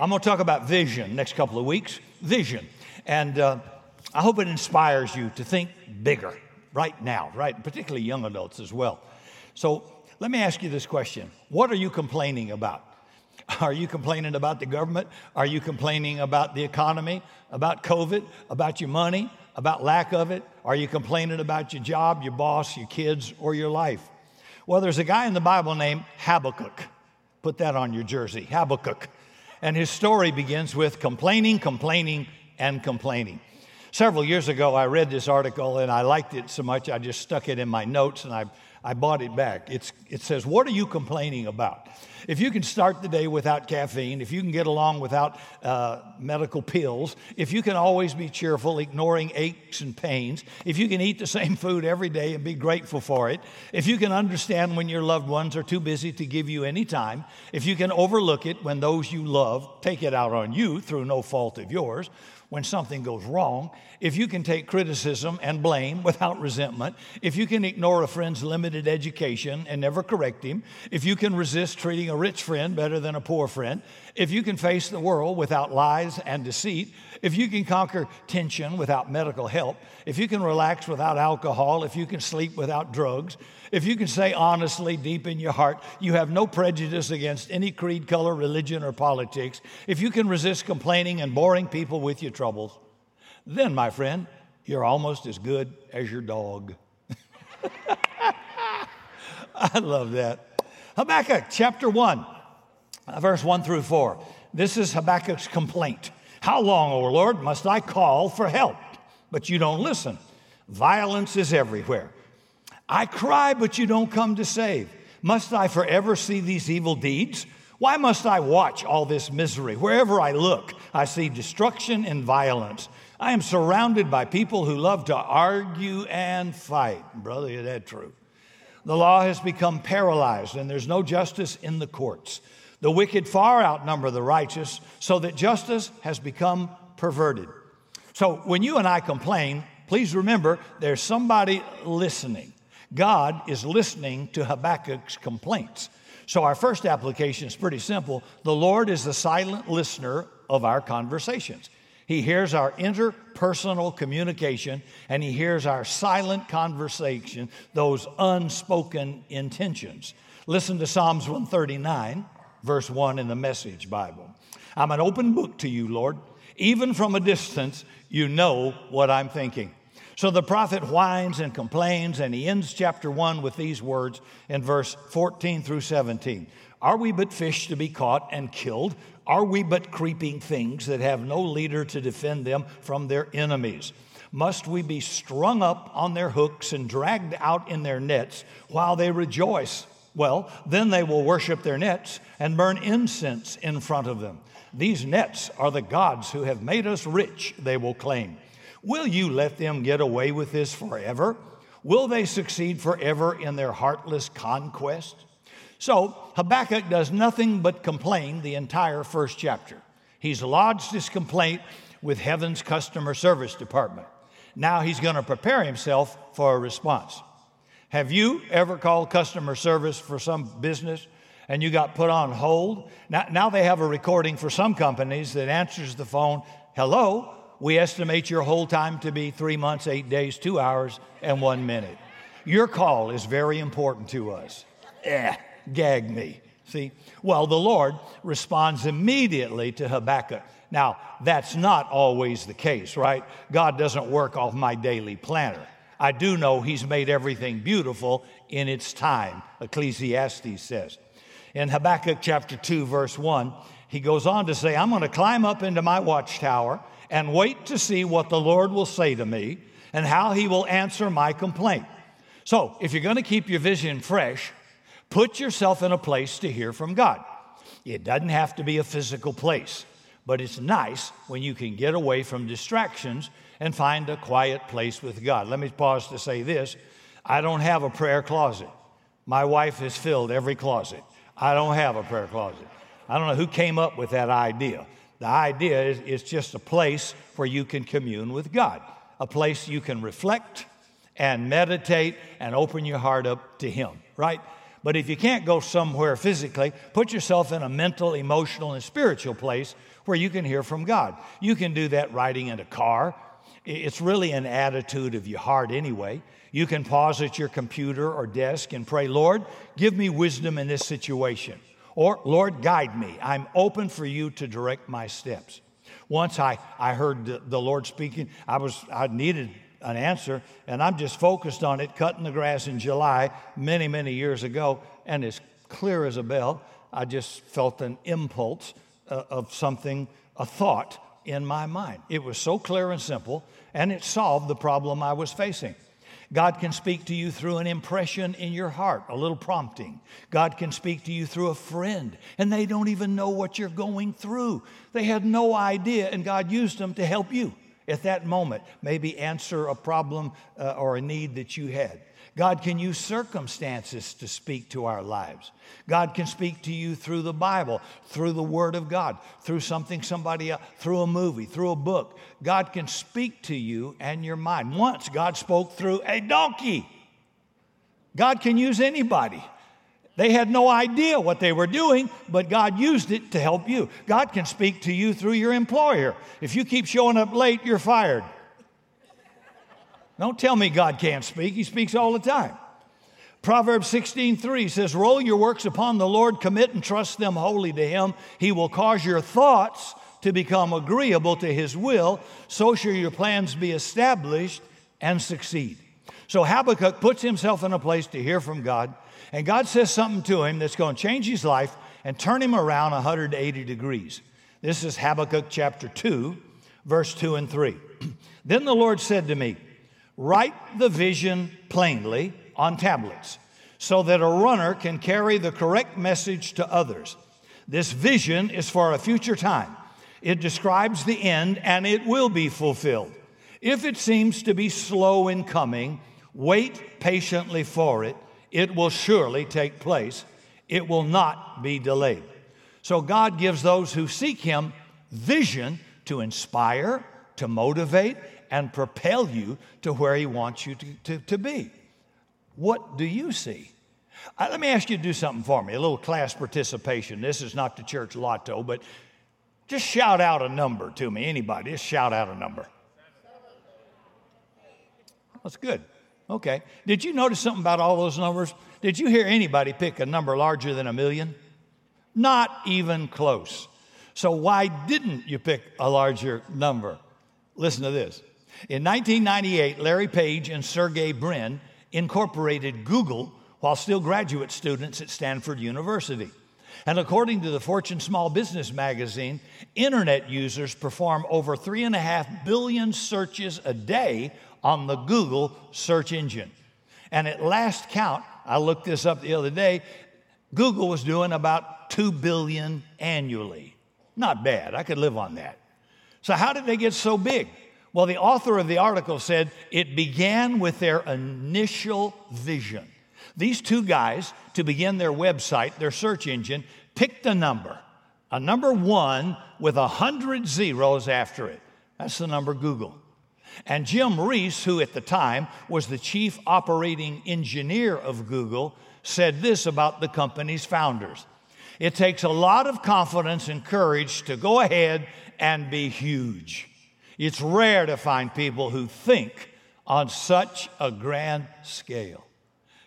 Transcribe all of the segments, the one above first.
I'm going to talk about vision next couple of weeks. Vision. And uh, I hope it inspires you to think bigger right now, right? Particularly young adults as well. So let me ask you this question What are you complaining about? Are you complaining about the government? Are you complaining about the economy, about COVID, about your money, about lack of it? Are you complaining about your job, your boss, your kids, or your life? Well, there's a guy in the Bible named Habakkuk. Put that on your jersey, Habakkuk. And his story begins with complaining, complaining, and complaining. Several years ago, I read this article and I liked it so much I just stuck it in my notes and I, I bought it back. It's, it says, What are you complaining about? If you can start the day without caffeine, if you can get along without uh, medical pills, if you can always be cheerful, ignoring aches and pains, if you can eat the same food every day and be grateful for it, if you can understand when your loved ones are too busy to give you any time, if you can overlook it when those you love take it out on you through no fault of yours, when something goes wrong, if you can take criticism and blame without resentment, if you can ignore a friend's limited education and never correct him, if you can resist treating a rich friend better than a poor friend, if you can face the world without lies and deceit, if you can conquer tension without medical help, if you can relax without alcohol, if you can sleep without drugs, if you can say honestly, deep in your heart, you have no prejudice against any creed, color, religion, or politics, if you can resist complaining and boring people with your troubles, then, my friend, you're almost as good as your dog. I love that. Habakkuk chapter 1, uh, verse 1 through 4. This is Habakkuk's complaint. How long, O Lord, must I call for help? But you don't listen. Violence is everywhere. I cry, but you don't come to save. Must I forever see these evil deeds? Why must I watch all this misery? Wherever I look, I see destruction and violence. I am surrounded by people who love to argue and fight. Brother, is that true? The law has become paralyzed, and there's no justice in the courts. The wicked far outnumber the righteous, so that justice has become perverted. So when you and I complain, please remember there's somebody listening. God is listening to Habakkuk's complaints. So, our first application is pretty simple. The Lord is the silent listener of our conversations. He hears our interpersonal communication and He hears our silent conversation, those unspoken intentions. Listen to Psalms 139, verse 1 in the Message Bible. I'm an open book to you, Lord. Even from a distance, you know what I'm thinking. So the prophet whines and complains, and he ends chapter 1 with these words in verse 14 through 17 Are we but fish to be caught and killed? Are we but creeping things that have no leader to defend them from their enemies? Must we be strung up on their hooks and dragged out in their nets while they rejoice? Well, then they will worship their nets and burn incense in front of them. These nets are the gods who have made us rich, they will claim. Will you let them get away with this forever? Will they succeed forever in their heartless conquest? So Habakkuk does nothing but complain the entire first chapter. He's lodged his complaint with heaven's customer service department. Now he's going to prepare himself for a response. Have you ever called customer service for some business and you got put on hold? Now, now they have a recording for some companies that answers the phone, hello, we estimate your hold time to be three months, eight days, two hours, and one minute. Your call is very important to us. Eh, gag me. See? Well, the Lord responds immediately to Habakkuk. Now, that's not always the case, right? God doesn't work off my daily planner. I do know He's made everything beautiful in its time, Ecclesiastes says. In Habakkuk chapter 2, verse 1, he goes on to say, I'm going to climb up into my watchtower and wait to see what the Lord will say to me and how he will answer my complaint. So, if you're going to keep your vision fresh, put yourself in a place to hear from God. It doesn't have to be a physical place, but it's nice when you can get away from distractions and find a quiet place with God. Let me pause to say this I don't have a prayer closet. My wife has filled every closet. I don't have a prayer closet. I don't know who came up with that idea. The idea is it's just a place where you can commune with God, a place you can reflect and meditate and open your heart up to Him, right? But if you can't go somewhere physically, put yourself in a mental, emotional, and spiritual place where you can hear from God. You can do that riding in a car. It's really an attitude of your heart anyway. You can pause at your computer or desk and pray, Lord, give me wisdom in this situation. Or, Lord, guide me. I'm open for you to direct my steps. Once I, I heard the, Lord speaking, I, was, I needed an answer, and I'm just focused on it, cutting the grass in July many, many years ago, and as clear as a bell, I just felt an impulse uh, of something, a thought in my mind. It was so clear and simple, and it solved the problem I was facing. God can speak to you through an impression in your heart, a little prompting. God can speak to you through a friend, and they don't even know what you're going through. They had no idea, and God used them to help you at that moment, maybe answer a problem uh, or a need that you had. God can use circumstances to speak to our lives. God can speak to you through the Bible, through the Word of God, through something somebody else, through a movie, through a book. God can speak to you and your mind. Once God spoke through a donkey. God can use anybody. They had no idea what they were doing, but God used it to help you. God can speak to you through your employer. If you keep showing up late, you're fired. Don't tell me God can't speak. He speaks all the time. Proverbs 16:3 says, "Roll your works upon the Lord, commit and trust them wholly to him. He will cause your thoughts to become agreeable to his will, so shall your plans be established and succeed." So Habakkuk puts himself in a place to hear from God, and God says something to him that's going to change his life and turn him around 180 degrees. This is Habakkuk chapter 2, verse 2 and 3. then the Lord said to me, Write the vision plainly on tablets so that a runner can carry the correct message to others. This vision is for a future time. It describes the end and it will be fulfilled. If it seems to be slow in coming, wait patiently for it. It will surely take place. It will not be delayed. So God gives those who seek Him vision to inspire, to motivate, and propel you to where He wants you to, to, to be. What do you see? Uh, let me ask you to do something for me, a little class participation. This is not the church lotto, but just shout out a number to me. Anybody, just shout out a number. That's good. Okay. Did you notice something about all those numbers? Did you hear anybody pick a number larger than a million? Not even close. So, why didn't you pick a larger number? Listen to this. In 1998, Larry Page and Sergey Brin incorporated Google while still graduate students at Stanford University. And according to the Fortune Small Business magazine, internet users perform over 3.5 billion searches a day on the Google search engine. And at last count, I looked this up the other day, Google was doing about 2 billion annually. Not bad. I could live on that. So, how did they get so big? Well, the author of the article said it began with their initial vision. These two guys, to begin their website, their search engine, picked a number, a number one with a hundred zeros after it. That's the number Google. And Jim Reese, who at the time was the chief operating engineer of Google, said this about the company's founders It takes a lot of confidence and courage to go ahead and be huge. It's rare to find people who think on such a grand scale.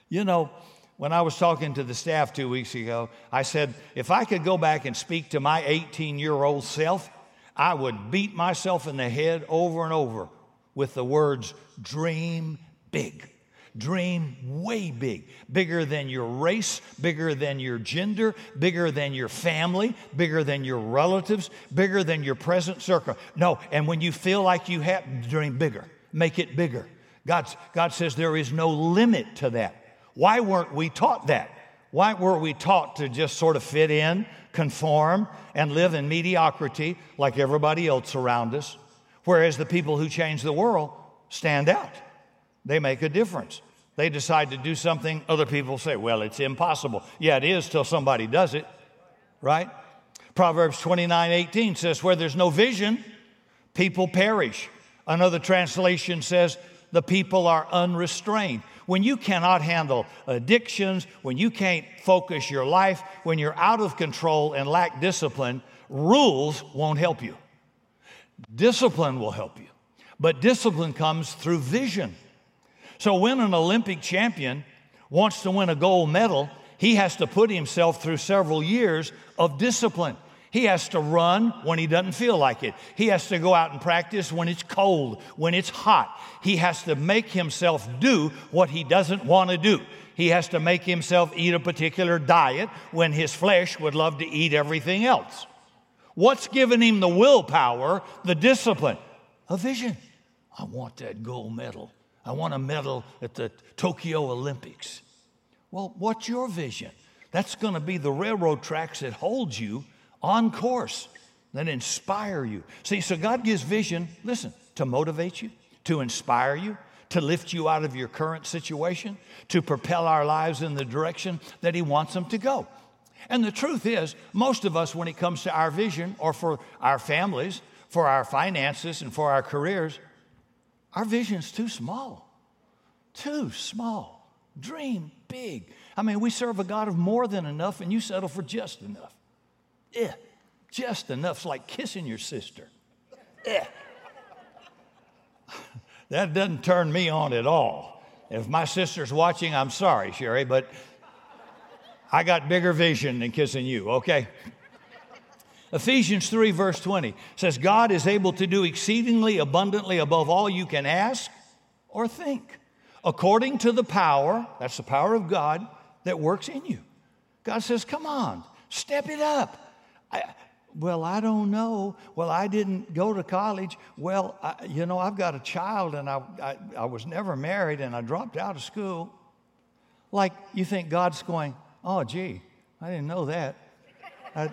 You know, when I was talking to the staff two weeks ago, I said, if I could go back and speak to my 18 year old self, I would beat myself in the head over and over with the words, dream big. Dream way big, bigger than your race, bigger than your gender, bigger than your family, bigger than your relatives, bigger than your present circle. No, and when you feel like you have, dream bigger, make it bigger. God's, God says there is no limit to that. Why weren't we taught that? Why were we taught to just sort of fit in, conform, and live in mediocrity like everybody else around us? Whereas the people who change the world stand out. They make a difference. They decide to do something, other people say, well, it's impossible. Yeah, it is till somebody does it, right? Proverbs 29 18 says, where there's no vision, people perish. Another translation says, the people are unrestrained. When you cannot handle addictions, when you can't focus your life, when you're out of control and lack discipline, rules won't help you. Discipline will help you. But discipline comes through vision. So when an Olympic champion wants to win a gold medal, he has to put himself through several years of discipline. He has to run when he doesn't feel like it. He has to go out and practice when it's cold, when it's hot. He has to make himself do what he doesn't want to do. He has to make himself eat a particular diet when his flesh would love to eat everything else. What's given him the willpower, the discipline? A vision. I want that gold medal. I want a medal at the Tokyo Olympics. Well, what's your vision? That's going to be the railroad tracks that hold you on course, that inspire you. See, so God gives vision, listen, to motivate you, to inspire you, to lift you out of your current situation, to propel our lives in the direction that He wants them to go. And the truth is, most of us, when it comes to our vision or for our families, for our finances, and for our careers, our vision's too small. Too small. Dream big. I mean, we serve a God of more than enough, and you settle for just enough. Yeah, just enough's like kissing your sister. Yeah. that doesn't turn me on at all. If my sister's watching, I'm sorry, Sherry, but I got bigger vision than kissing you, okay? Ephesians 3, verse 20 says, God is able to do exceedingly abundantly above all you can ask or think, according to the power, that's the power of God, that works in you. God says, Come on, step it up. I, well, I don't know. Well, I didn't go to college. Well, I, you know, I've got a child and I, I, I was never married and I dropped out of school. Like you think God's going, oh, gee, I didn't know that. I,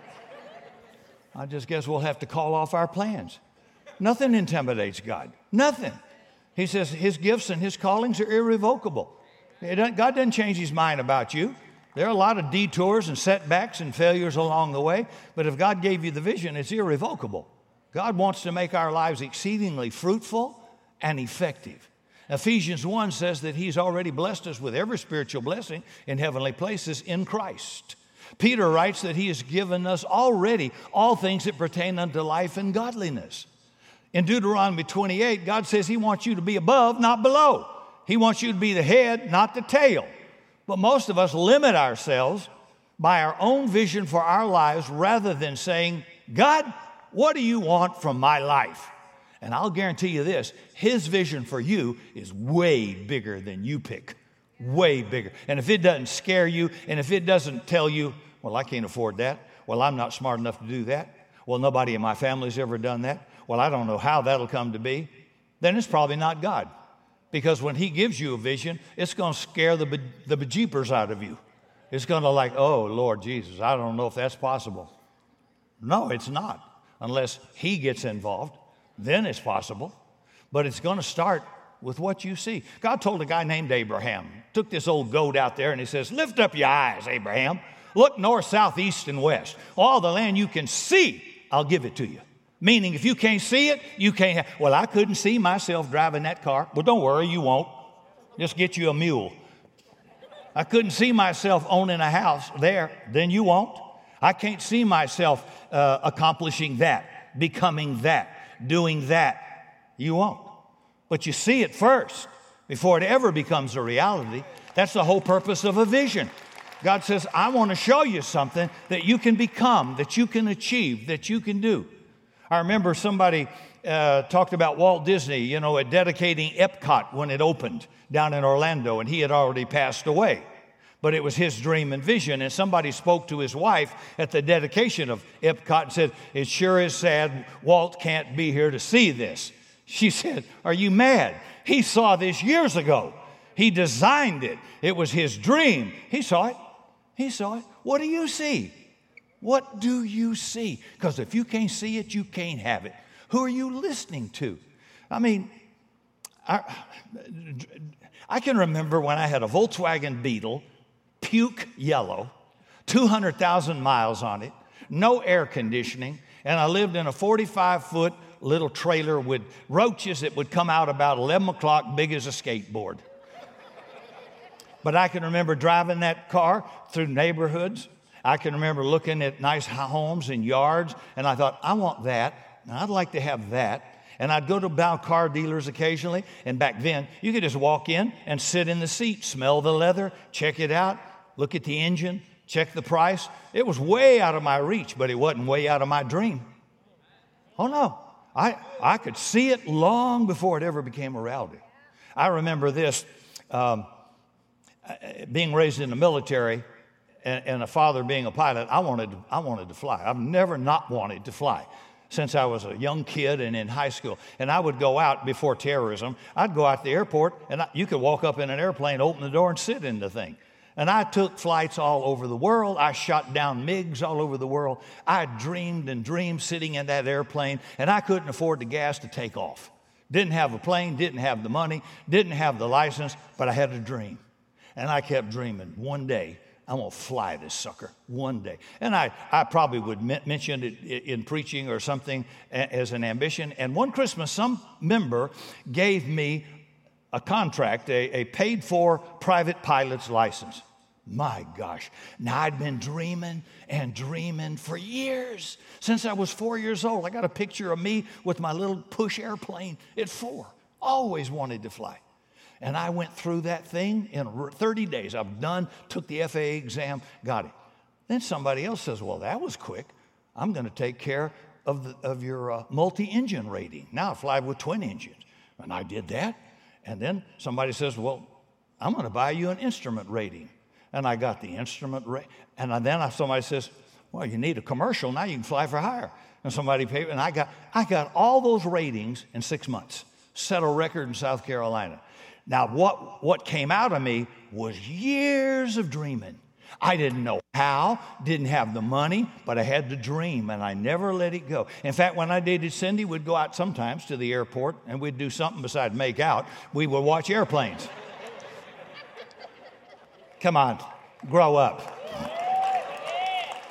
I just guess we'll have to call off our plans. Nothing intimidates God. Nothing. He says his gifts and his callings are irrevocable. God doesn't change his mind about you. There are a lot of detours and setbacks and failures along the way, but if God gave you the vision, it's irrevocable. God wants to make our lives exceedingly fruitful and effective. Ephesians 1 says that He's already blessed us with every spiritual blessing in heavenly places in Christ. Peter writes that He has given us already all things that pertain unto life and godliness. In Deuteronomy 28, God says He wants you to be above, not below. He wants you to be the head, not the tail. But most of us limit ourselves by our own vision for our lives rather than saying, God, what do you want from my life? And I'll guarantee you this His vision for you is way bigger than you pick. Way bigger. And if it doesn't scare you, and if it doesn't tell you, well, I can't afford that, well, I'm not smart enough to do that, well, nobody in my family's ever done that, well, I don't know how that'll come to be, then it's probably not God. Because when he gives you a vision, it's going to scare the, be- the bejeepers out of you. It's going to like, oh, Lord Jesus, I don't know if that's possible. No, it's not. Unless he gets involved, then it's possible. But it's going to start with what you see. God told a guy named Abraham, took this old goat out there and he says, Lift up your eyes, Abraham. Look north, south, east, and west. All the land you can see, I'll give it to you. Meaning, if you can't see it, you can't. Have, well, I couldn't see myself driving that car. Well, don't worry, you won't. Just get you a mule. I couldn't see myself owning a house there, then you won't. I can't see myself uh, accomplishing that, becoming that, doing that. You won't. But you see it first before it ever becomes a reality. That's the whole purpose of a vision. God says, I want to show you something that you can become, that you can achieve, that you can do. I remember somebody uh, talked about Walt Disney, you know, at dedicating Epcot when it opened down in Orlando, and he had already passed away. But it was his dream and vision. And somebody spoke to his wife at the dedication of Epcot and said, It sure is sad Walt can't be here to see this. She said, Are you mad? He saw this years ago. He designed it. It was his dream. He saw it. He saw it. What do you see? What do you see? Because if you can't see it, you can't have it. Who are you listening to? I mean, I, I can remember when I had a Volkswagen Beetle, puke yellow, 200,000 miles on it, no air conditioning, and I lived in a 45 foot little trailer with roaches that would come out about 11 o'clock, big as a skateboard. But I can remember driving that car through neighborhoods. I can remember looking at nice homes and yards, and I thought, I want that, and I'd like to have that. And I'd go to buy car dealers occasionally, and back then, you could just walk in and sit in the seat, smell the leather, check it out, look at the engine, check the price. It was way out of my reach, but it wasn't way out of my dream. Oh no, I, I could see it long before it ever became a reality. I remember this um, being raised in the military and, and, a father being a pilot. I wanted, I wanted to fly. I've never not wanted to fly since I was a young kid and in high school. And I would go out before terrorism. I'd go out to the airport, and I, you could walk up in an airplane, open the door, and sit in the thing. And I took flights all over the world. I shot down MiGs all over the world. I dreamed and dreamed sitting in that airplane, and I couldn't afford the gas to take off. Didn't have a plane, didn't have the money, didn't have the license, but I had a dream. And I kept dreaming one day, I'm going to fly this sucker one day. And I, I probably would mention it in preaching or something as an ambition. And one Christmas, some member gave me a contract, a, a paid for private pilot's license. My gosh. Now I'd been dreaming and dreaming for years. Since I was four years old, I got a picture of me with my little push airplane at four. Always wanted to fly. And I went through that thing in 30 days. I've done, took the FAA exam, got it. Then somebody else says, Well, that was quick. I'm going to take care of, the, of your uh, multi engine rating. Now I fly with twin engines. And I did that. And then somebody says, Well, I'm going to buy you an instrument rating. And I got the instrument rate. And then somebody says, Well, you need a commercial. Now you can fly for hire. And somebody paid. And I got, I got all those ratings in six months. Set a record in South Carolina. Now, what, what came out of me was years of dreaming. I didn't know how, didn't have the money, but I had the dream and I never let it go. In fact, when I dated Cindy, we'd go out sometimes to the airport and we'd do something besides make out. We would watch airplanes. Come on, grow up.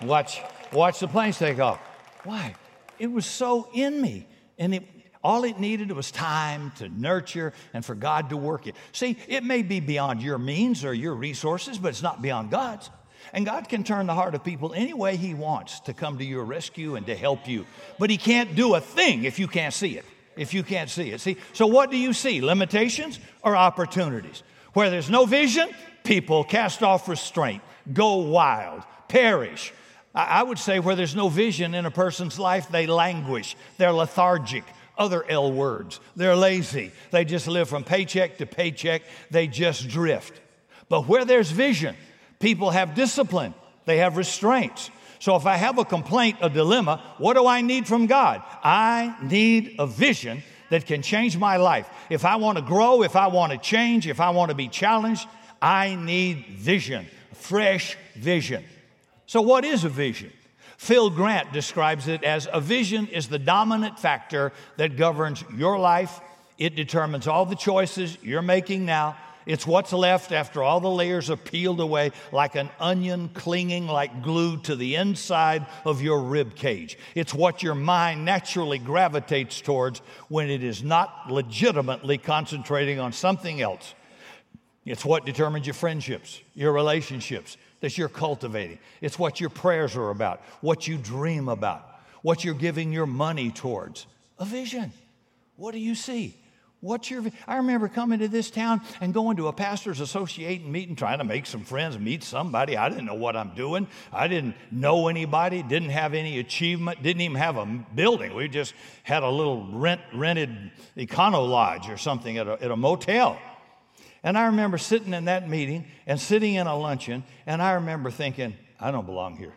Watch, watch the planes take off. Why? It was so in me. And it, all it needed was time to nurture and for God to work it. See, it may be beyond your means or your resources, but it's not beyond God's. And God can turn the heart of people any way He wants to come to your rescue and to help you. But He can't do a thing if you can't see it. If you can't see it. See, so what do you see? Limitations or opportunities? Where there's no vision, people cast off restraint, go wild, perish. I would say where there's no vision in a person's life, they languish, they're lethargic, other L words. They're lazy. They just live from paycheck to paycheck. They just drift. But where there's vision, people have discipline, they have restraints. So if I have a complaint, a dilemma, what do I need from God? I need a vision that can change my life. If I want to grow, if I want to change, if I want to be challenged, I need vision, fresh vision. So, what is a vision? Phil Grant describes it as a vision is the dominant factor that governs your life. It determines all the choices you're making now. It's what's left after all the layers are peeled away, like an onion clinging like glue to the inside of your rib cage. It's what your mind naturally gravitates towards when it is not legitimately concentrating on something else. It's what determines your friendships, your relationships, that you're cultivating. It's what your prayers are about, what you dream about, what you're giving your money towards. A vision. What do you see? What's your? I remember coming to this town and going to a pastors' association meeting, trying to make some friends, meet somebody. I didn't know what I'm doing. I didn't know anybody. Didn't have any achievement. Didn't even have a building. We just had a little rent rented econo lodge or something at a, at a motel. And I remember sitting in that meeting and sitting in a luncheon, and I remember thinking, I don't belong here.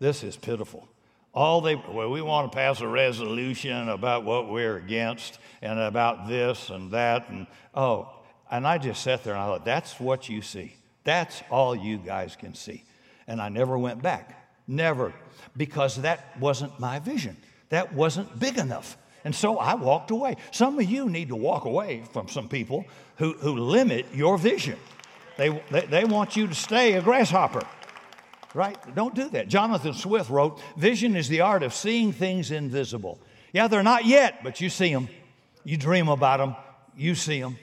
This is pitiful. All they, well, we want to pass a resolution about what we're against and about this and that. And oh, and I just sat there and I thought, that's what you see. That's all you guys can see. And I never went back. Never. Because that wasn't my vision. That wasn't big enough. And so I walked away. Some of you need to walk away from some people who, who limit your vision. They, they, they want you to stay a grasshopper, right? Don't do that. Jonathan Swift wrote Vision is the art of seeing things invisible. Yeah, they're not yet, but you see them. You dream about them, you see them.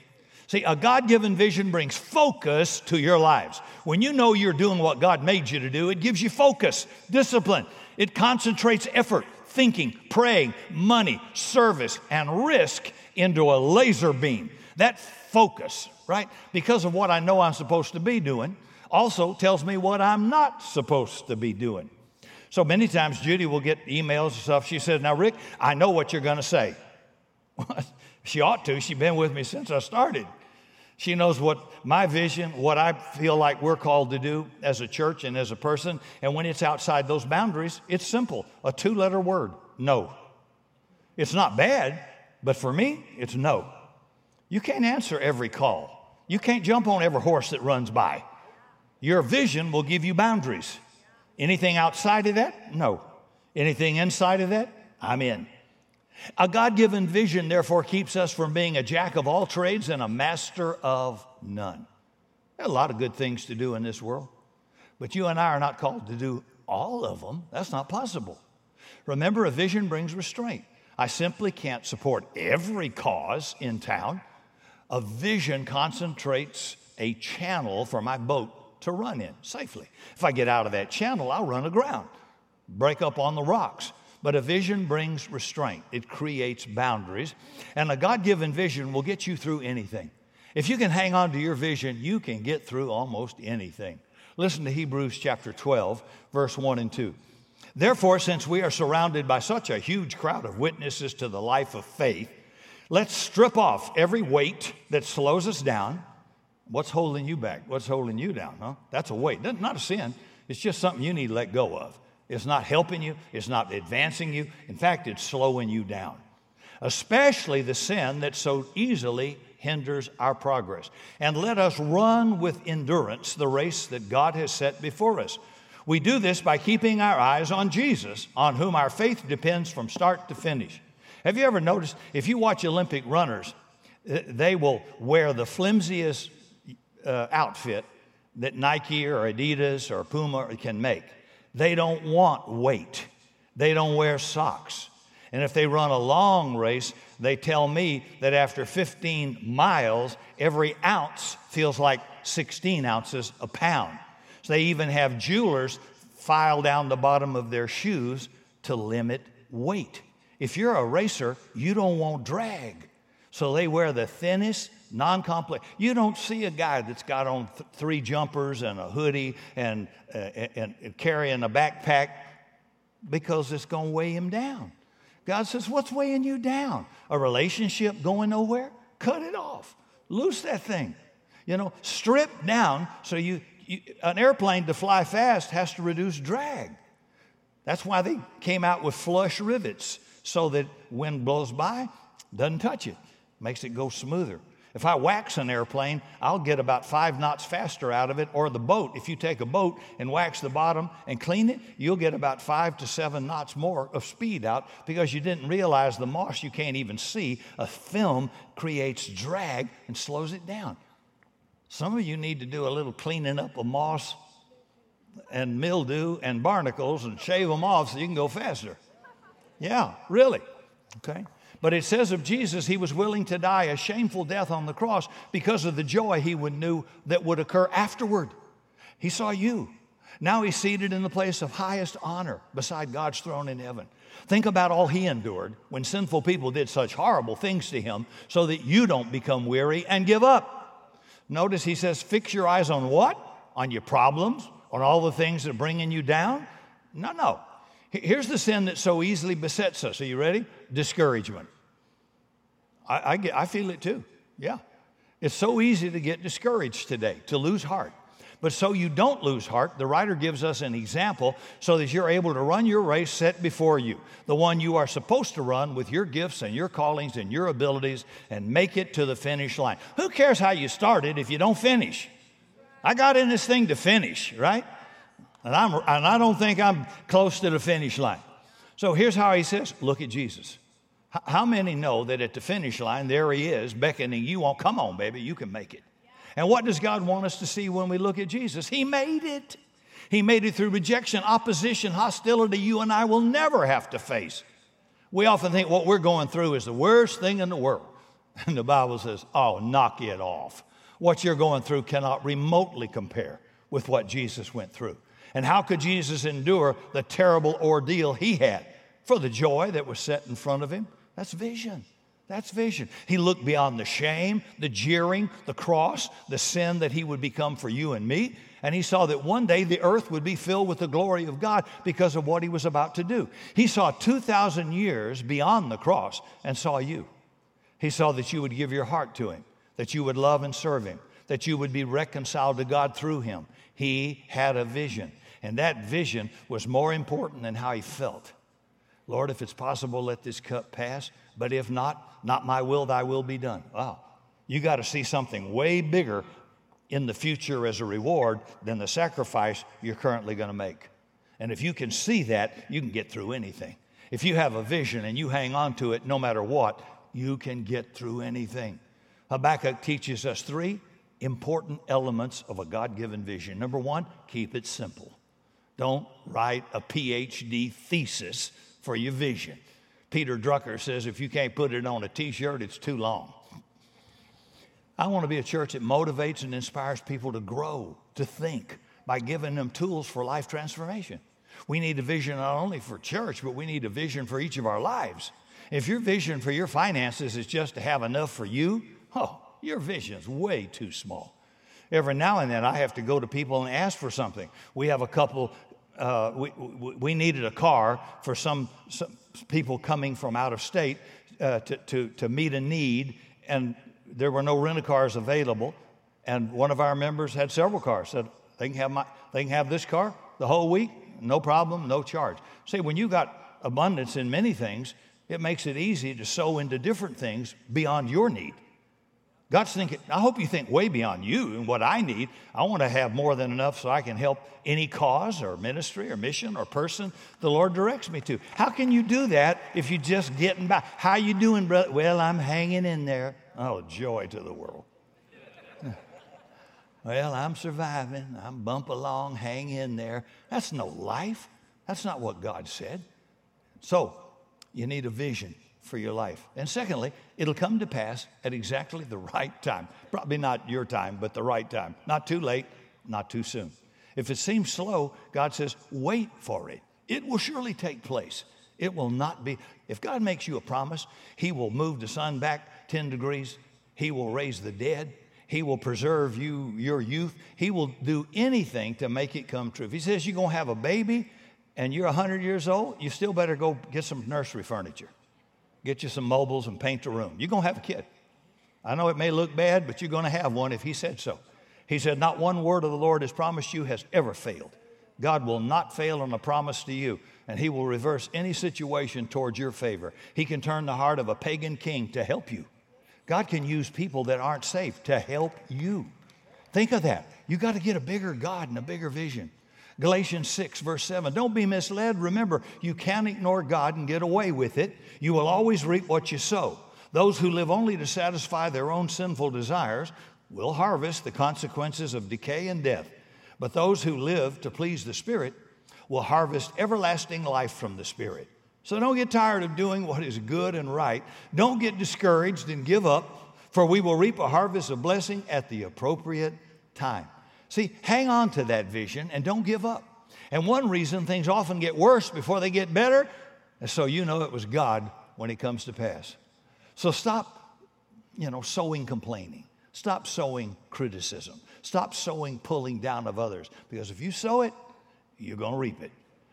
See, a God given vision brings focus to your lives. When you know you're doing what God made you to do, it gives you focus, discipline. It concentrates effort, thinking, praying, money, service, and risk into a laser beam. That focus, right? Because of what I know I'm supposed to be doing, also tells me what I'm not supposed to be doing. So many times Judy will get emails and stuff. She says, Now, Rick, I know what you're going to say. she ought to. She's been with me since I started. She knows what my vision, what I feel like we're called to do as a church and as a person. And when it's outside those boundaries, it's simple a two letter word no. It's not bad, but for me, it's no. You can't answer every call, you can't jump on every horse that runs by. Your vision will give you boundaries. Anything outside of that? No. Anything inside of that? I'm in. A God given vision, therefore, keeps us from being a jack of all trades and a master of none. There are a lot of good things to do in this world, but you and I are not called to do all of them. That's not possible. Remember, a vision brings restraint. I simply can't support every cause in town. A vision concentrates a channel for my boat to run in safely. If I get out of that channel, I'll run aground, break up on the rocks. But a vision brings restraint, it creates boundaries. And a God given vision will get you through anything. If you can hang on to your vision, you can get through almost anything. Listen to Hebrews chapter 12, verse 1 and 2. Therefore, since we are surrounded by such a huge crowd of witnesses to the life of faith, let's strip off every weight that slows us down. What's holding you back? What's holding you down, huh? That's a weight. Not a sin. It's just something you need to let go of. It's not helping you, it's not advancing you. In fact, it's slowing you down, especially the sin that so easily hinders our progress. And let us run with endurance the race that God has set before us. We do this by keeping our eyes on Jesus, on whom our faith depends from start to finish. Have you ever noticed if you watch Olympic runners, they will wear the flimsiest uh, outfit that Nike or Adidas or Puma can make. They don't want weight. They don't wear socks. And if they run a long race, they tell me that after 15 miles, every ounce feels like 16 ounces a pound. So they even have jewelers file down the bottom of their shoes to limit weight. If you're a racer, you don't want drag. So they wear the thinnest, non complex. You don't see a guy that's got on th- three jumpers and a hoodie and, uh, and, and carrying a backpack because it's going to weigh him down. God says, What's weighing you down? A relationship going nowhere? Cut it off. Loose that thing. You know, strip down so you, you an airplane to fly fast has to reduce drag. That's why they came out with flush rivets so that wind blows by, doesn't touch it, makes it go smoother. If I wax an airplane, I'll get about five knots faster out of it. Or the boat, if you take a boat and wax the bottom and clean it, you'll get about five to seven knots more of speed out because you didn't realize the moss you can't even see. A film creates drag and slows it down. Some of you need to do a little cleaning up of moss and mildew and barnacles and shave them off so you can go faster. Yeah, really. Okay. But it says of Jesus, he was willing to die a shameful death on the cross because of the joy he would knew that would occur afterward. He saw you. Now he's seated in the place of highest honor beside God's throne in heaven. Think about all he endured when sinful people did such horrible things to him so that you don't become weary and give up. Notice he says, fix your eyes on what? On your problems, on all the things that are bringing you down? No, no. Here's the sin that so easily besets us. Are you ready? Discouragement. I, I, get, I feel it too. Yeah. It's so easy to get discouraged today, to lose heart. But so you don't lose heart, the writer gives us an example so that you're able to run your race set before you, the one you are supposed to run with your gifts and your callings and your abilities, and make it to the finish line. Who cares how you started if you don't finish? I got in this thing to finish, right? And, I'm, and I don't think I'm close to the finish line. So here's how he says look at Jesus. How many know that at the finish line, there he is beckoning you on? Come on, baby, you can make it. And what does God want us to see when we look at Jesus? He made it. He made it through rejection, opposition, hostility you and I will never have to face. We often think what we're going through is the worst thing in the world. And the Bible says, oh, knock it off. What you're going through cannot remotely compare with what Jesus went through. And how could Jesus endure the terrible ordeal he had for the joy that was set in front of him? That's vision. That's vision. He looked beyond the shame, the jeering, the cross, the sin that he would become for you and me. And he saw that one day the earth would be filled with the glory of God because of what he was about to do. He saw 2,000 years beyond the cross and saw you. He saw that you would give your heart to him, that you would love and serve him, that you would be reconciled to God through him. He had a vision, and that vision was more important than how he felt. Lord, if it's possible, let this cup pass. But if not, not my will, thy will be done. Wow. You got to see something way bigger in the future as a reward than the sacrifice you're currently going to make. And if you can see that, you can get through anything. If you have a vision and you hang on to it no matter what, you can get through anything. Habakkuk teaches us three important elements of a God given vision. Number one, keep it simple. Don't write a PhD thesis for your vision. Peter Drucker says if you can't put it on a t shirt, it's too long. I want to be a church that motivates and inspires people to grow, to think, by giving them tools for life transformation. We need a vision not only for church, but we need a vision for each of our lives. If your vision for your finances is just to have enough for you, oh, your vision's way too small. Every now and then I have to go to people and ask for something. We have a couple, uh, we, we needed a car for some, some people coming from out of state uh, to, to, to meet a need, and there were no rental cars available. And one of our members had several cars, said, they can have, my, they can have this car the whole week, no problem, no charge. See, when you got abundance in many things, it makes it easy to sow into different things beyond your need. God's thinking, I hope you think way beyond you and what I need. I want to have more than enough so I can help any cause or ministry or mission or person the Lord directs me to. How can you do that if you're just getting by? How you doing, brother? Well, I'm hanging in there. Oh, joy to the world. well, I'm surviving. I'm bump along, hang in there. That's no life. That's not what God said. So, you need a vision for your life. And secondly, it'll come to pass at exactly the right time. Probably not your time, but the right time. Not too late, not too soon. If it seems slow, God says, wait for it. It will surely take place. It will not be. If God makes you a promise, He will move the sun back 10 degrees, He will raise the dead. He will preserve you, your youth. He will do anything to make it come true. If he says you're going to have a baby and you're 100 years old, you still better go get some nursery furniture get you some mobiles and paint the room. You're going to have a kid. I know it may look bad, but you're going to have one if He said so. He said, Not one word of the Lord has promised you has ever failed. God will not fail on a promise to you, and He will reverse any situation towards your favor. He can turn the heart of a pagan king to help you. God can use people that aren't safe to help you. Think of that. You got to get a bigger God and a bigger vision. Galatians 6, verse 7. Don't be misled. Remember, you can't ignore God and get away with it. You will always reap what you sow. Those who live only to satisfy their own sinful desires will harvest the consequences of decay and death. But those who live to please the Spirit will harvest everlasting life from the Spirit. So don't get tired of doing what is good and right. Don't get discouraged and give up, for we will reap a harvest of blessing at the appropriate time. See, hang on to that vision and don't give up. And one reason things often get worse before they get better is so you know it was God when it comes to pass. So stop, you know, sowing complaining. Stop sowing criticism. Stop sowing pulling down of others. Because if you sow it, you're going to reap it.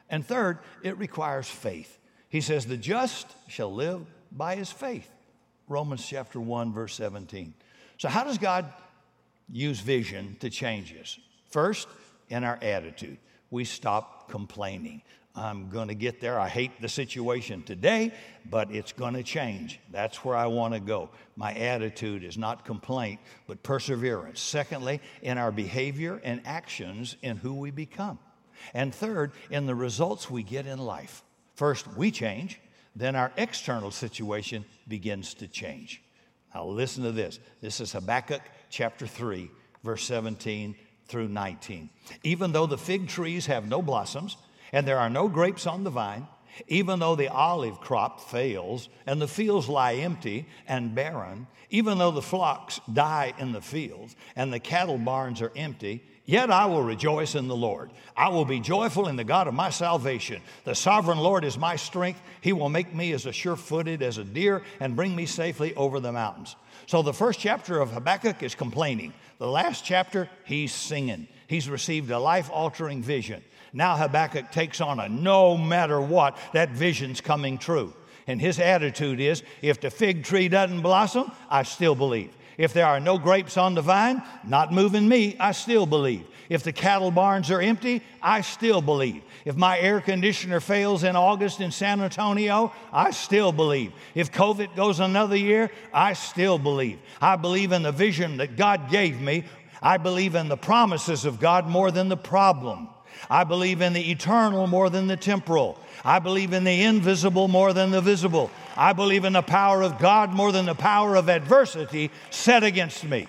And third, it requires faith. He says, The just shall live by his faith. Romans chapter 1, verse 17. So, how does God use vision to change us. First, in our attitude, we stop complaining. I'm going to get there. I hate the situation today, but it's going to change. That's where I want to go. My attitude is not complaint, but perseverance. Secondly, in our behavior and actions in who we become. And third, in the results we get in life. First, we change, then our external situation begins to change. Now, listen to this. This is Habakkuk chapter 3, verse 17 through 19. Even though the fig trees have no blossoms, and there are no grapes on the vine, Even though the olive crop fails and the fields lie empty and barren, even though the flocks die in the fields and the cattle barns are empty, Yet I will rejoice in the Lord. I will be joyful in the God of my salvation. The sovereign Lord is my strength. He will make me as sure footed as a deer and bring me safely over the mountains. So the first chapter of Habakkuk is complaining. The last chapter, he's singing. He's received a life altering vision. Now Habakkuk takes on a no matter what, that vision's coming true. And his attitude is if the fig tree doesn't blossom, I still believe. If there are no grapes on the vine, not moving me, I still believe. If the cattle barns are empty, I still believe. If my air conditioner fails in August in San Antonio, I still believe. If COVID goes another year, I still believe. I believe in the vision that God gave me. I believe in the promises of God more than the problem. I believe in the eternal more than the temporal. I believe in the invisible more than the visible. I believe in the power of God more than the power of adversity set against me.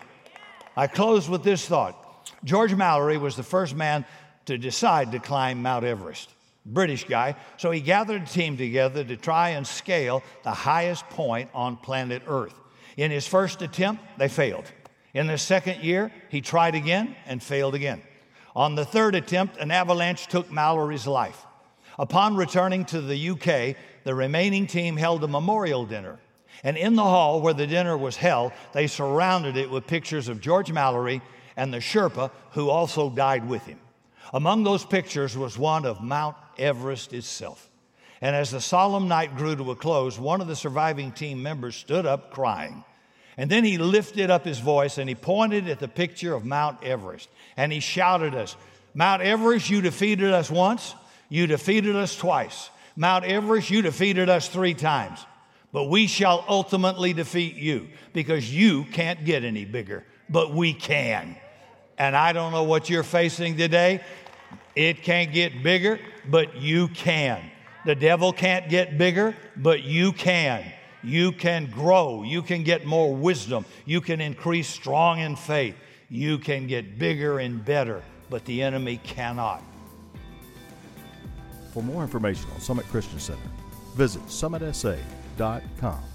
I close with this thought George Mallory was the first man to decide to climb Mount Everest. British guy, so he gathered a team together to try and scale the highest point on planet Earth. In his first attempt, they failed. In the second year, he tried again and failed again. On the third attempt, an avalanche took Mallory's life. Upon returning to the UK, the remaining team held a memorial dinner. And in the hall where the dinner was held, they surrounded it with pictures of George Mallory and the Sherpa who also died with him. Among those pictures was one of Mount Everest itself. And as the solemn night grew to a close, one of the surviving team members stood up crying. And then he lifted up his voice and he pointed at the picture of Mount Everest. And he shouted us, Mount Everest, you defeated us once, you defeated us twice. Mount Everest, you defeated us three times. But we shall ultimately defeat you because you can't get any bigger, but we can. And I don't know what you're facing today. It can't get bigger, but you can. The devil can't get bigger, but you can you can grow. You can get more wisdom. You can increase strong in faith. You can get bigger and better, but the enemy cannot. For more information on Summit Christian Center, visit summitsa.com.